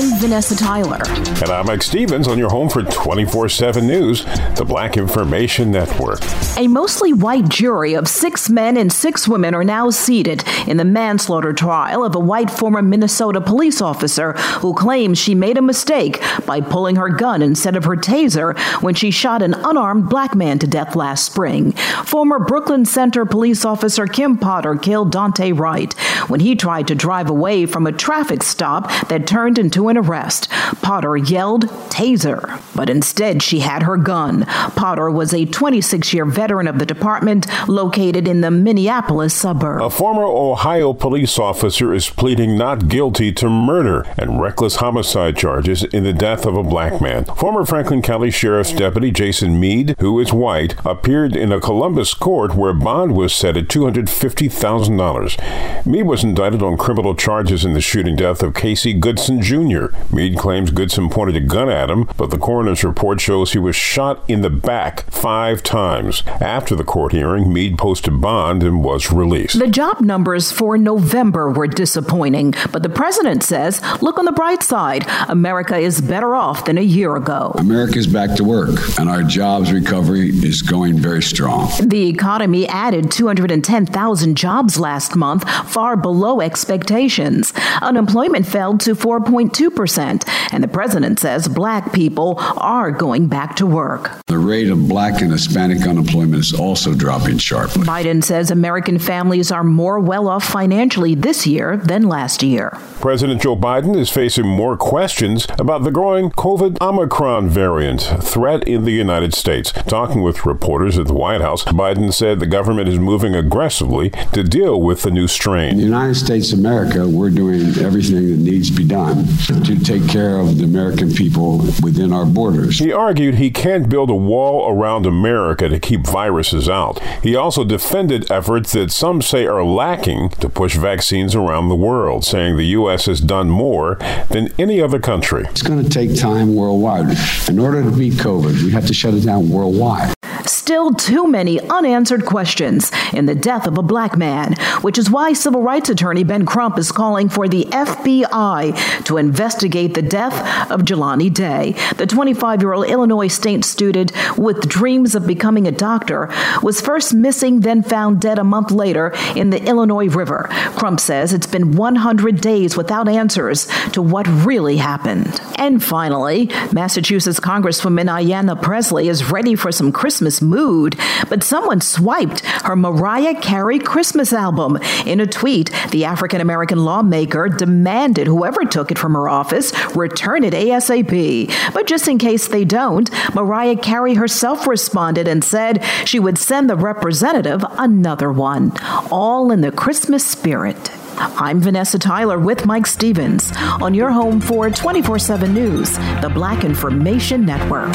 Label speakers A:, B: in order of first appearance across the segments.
A: I'm Vanessa Tyler.
B: And I'm Mike Stevens on your home for 24 7 News, the Black Information Network.
A: A mostly white jury of six men and six women are now seated in the manslaughter trial of a white former Minnesota police officer who claims she made a mistake by pulling her gun instead of her taser when she shot an unarmed black man to death last spring. Former Brooklyn Center police officer Kim Potter killed Daunte Wright when he tried to drive away from a traffic stop that turned into to an arrest. Potter yelled, Taser, but instead she had her gun. Potter was a 26 year veteran of the department located in the Minneapolis suburb.
B: A former Ohio police officer is pleading not guilty to murder and reckless homicide charges in the death of a black man. Former Franklin County Sheriff's Deputy Jason Meade, who is white, appeared in a Columbus court where bond was set at $250,000. Meade was indicted on criminal charges in the shooting death of Casey Goodson Jr. Jr. Meade claims Goodson pointed a gun at him, but the coroner's report shows he was shot in the back five times. After the court hearing, Meade posted bond and was released.
A: The job numbers for November were disappointing, but the president says, look on the bright side. America is better off than a year ago.
C: America's back to work, and our jobs recovery is going very strong.
A: The economy added 210,000 jobs last month, far below expectations. Unemployment fell to 4.2 2%. And the president says black people are going back to work.
C: The rate of black and Hispanic unemployment is also dropping sharply.
A: Biden says American families are more well off financially this year than last year.
B: President Joe Biden is facing more questions about the growing COVID Omicron variant threat in the United States. Talking with reporters at the White House, Biden said the government is moving aggressively to deal with the new strain.
C: In the United States of America, we're doing everything that needs to be done to take care of the American people within our borders.
B: He argued he can't build a wall around America to keep viruses out. He also defended efforts that some say are lacking to push vaccines around the world, saying the U.S. has done more than any other country.
C: It's going to take time worldwide. In order to beat COVID, we have to shut it down worldwide.
A: Still too many unanswered questions in the death of a black man, which is why civil rights attorney Ben Crump is calling for the FBI to investigate the death of Jelani Day. The 25 year old Illinois State student with dreams of becoming a doctor was first missing, then found dead a month later in the Illinois River. Crump says it's been 100 days without answers to what really happened. And finally, Massachusetts Congresswoman Ayanna Pressley is ready for some Christmas mood, but someone swiped her Mariah Carey Christmas album. In a tweet, the African American lawmaker demanded whoever took it from her office return it ASAP. But just in case they don't, Mariah Carey herself responded and said she would send the representative another one, all in the Christmas spirit. I'm Vanessa Tyler with Mike Stevens on your home for 24 7 News, the Black Information Network.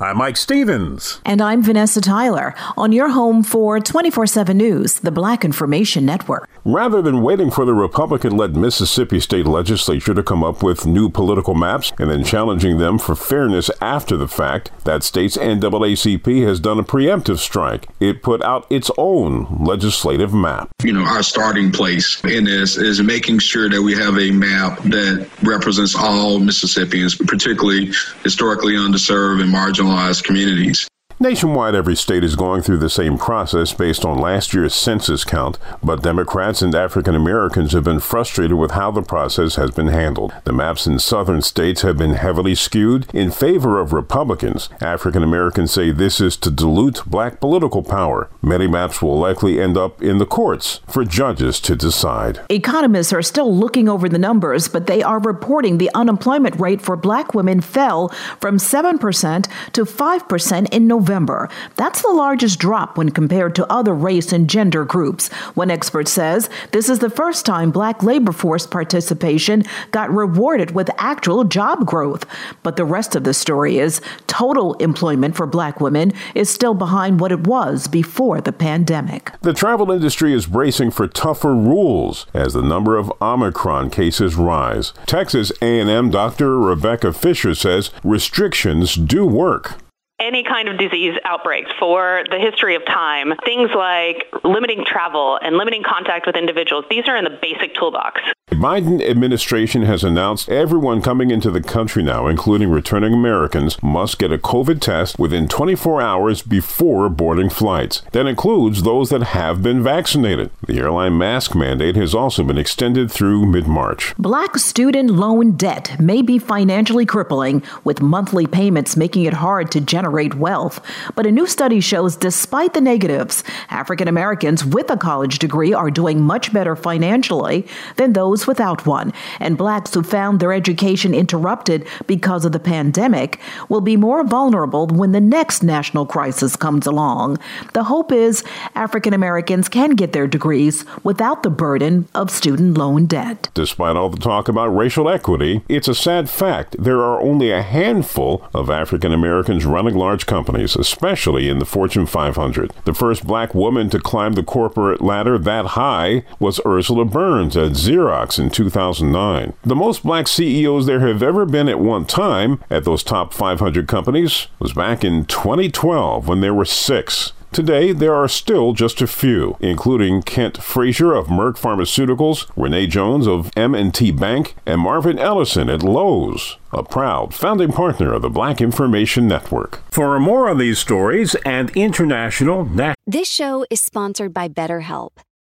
B: I'm Mike Stevens.
A: And I'm Vanessa Tyler on your home for 24 7 News, the Black Information Network.
B: Rather than waiting for the Republican led Mississippi state legislature to come up with new political maps and then challenging them for fairness after the fact, that state's NAACP has done a preemptive strike. It put out its own legislative map.
D: You know, our starting place in this is making sure that we have a map that represents all Mississippians, particularly historically underserved and marginalized communities.
B: Nationwide, every state is going through the same process based on last year's census count, but Democrats and African Americans have been frustrated with how the process has been handled. The maps in southern states have been heavily skewed in favor of Republicans. African Americans say this is to dilute black political power. Many maps will likely end up in the courts for judges to decide.
A: Economists are still looking over the numbers, but they are reporting the unemployment rate for black women fell from 7% to 5% in November. November. That's the largest drop when compared to other race and gender groups. One expert says this is the first time black labor force participation got rewarded with actual job growth. But the rest of the story is total employment for black women is still behind what it was before the pandemic.
B: The travel industry is bracing for tougher rules as the number of Omicron cases rise. Texas A&M Dr. Rebecca Fischer says restrictions do work
E: any kind of disease outbreaks for the history of time, things like limiting travel and limiting contact with individuals, these are in the basic toolbox.
B: The Biden administration has announced everyone coming into the country now, including returning Americans, must get a COVID test within 24 hours before boarding flights. That includes those that have been vaccinated. The airline mask mandate has also been extended through mid March.
A: Black student loan debt may be financially crippling, with monthly payments making it hard to generate wealth. But a new study shows despite the negatives, African Americans with a college degree are doing much better financially than those those without one, and blacks who found their education interrupted because of the pandemic will be more vulnerable when the next national crisis comes along. The hope is African Americans can get their degrees without the burden of student loan debt.
B: Despite all the talk about racial equity, it's a sad fact there are only a handful of African Americans running large companies, especially in the Fortune 500. The first black woman to climb the corporate ladder that high was Ursula Burns at Xerox in 2009. The most black CEOs there have ever been at one time at those top 500 companies was back in 2012 when there were six. Today, there are still just a few, including Kent Frazier of Merck Pharmaceuticals, Renee Jones of M&T Bank, and Marvin Ellison at Lowe's, a proud founding partner of the Black Information Network. For more on these stories and international...
F: this show is sponsored by BetterHelp.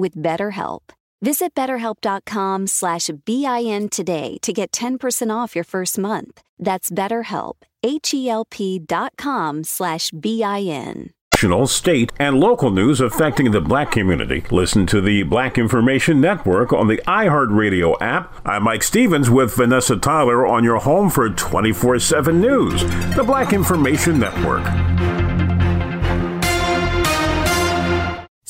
F: with BetterHelp. Visit betterhelp.com slash BIN today to get 10% off your first month. That's BetterHelp, H-E-L-P dot com slash B-I-N.
B: National, state, and local news affecting the black community. Listen to the Black Information Network on the iHeartRadio app. I'm Mike Stevens with Vanessa Tyler on your home for 24-7 news. The Black Information Network.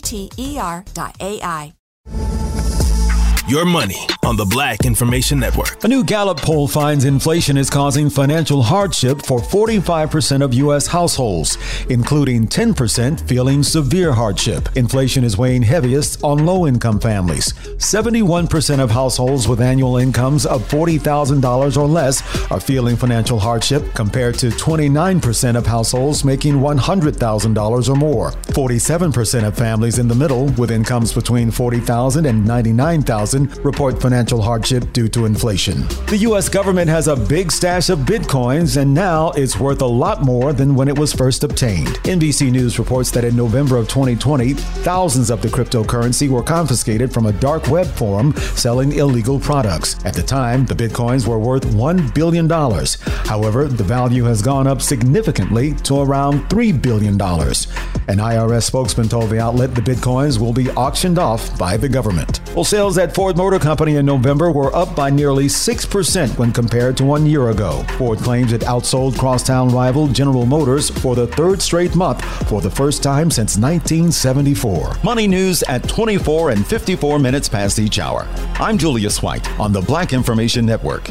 G: T T E R dot AI.
H: Your money on the Black Information Network.
I: A new Gallup poll finds inflation is causing financial hardship for 45% of U.S. households, including 10% feeling severe hardship. Inflation is weighing heaviest on low income families. 71% of households with annual incomes of $40,000 or less are feeling financial hardship, compared to 29% of households making $100,000 or more. 47% of families in the middle with incomes between $40,000 and $99,000 report financial hardship due to inflation. The U.S. government has a big stash of bitcoins, and now it's worth a lot more than when it was first obtained. NBC News reports that in November of 2020, thousands of the cryptocurrency were confiscated from a dark web forum selling illegal products. At the time, the bitcoins were worth $1 billion. However, the value has gone up significantly to around $3 billion. An IRS spokesman told the outlet the bitcoins will be auctioned off by the government. Well, sales at Ford Motor Company in November were up by nearly 6% when compared to one year ago. Ford claims it outsold crosstown rival General Motors for the third straight month for the first time since 1974. Money news at 24 and 54 minutes past each hour. I'm Julius White on the Black Information Network.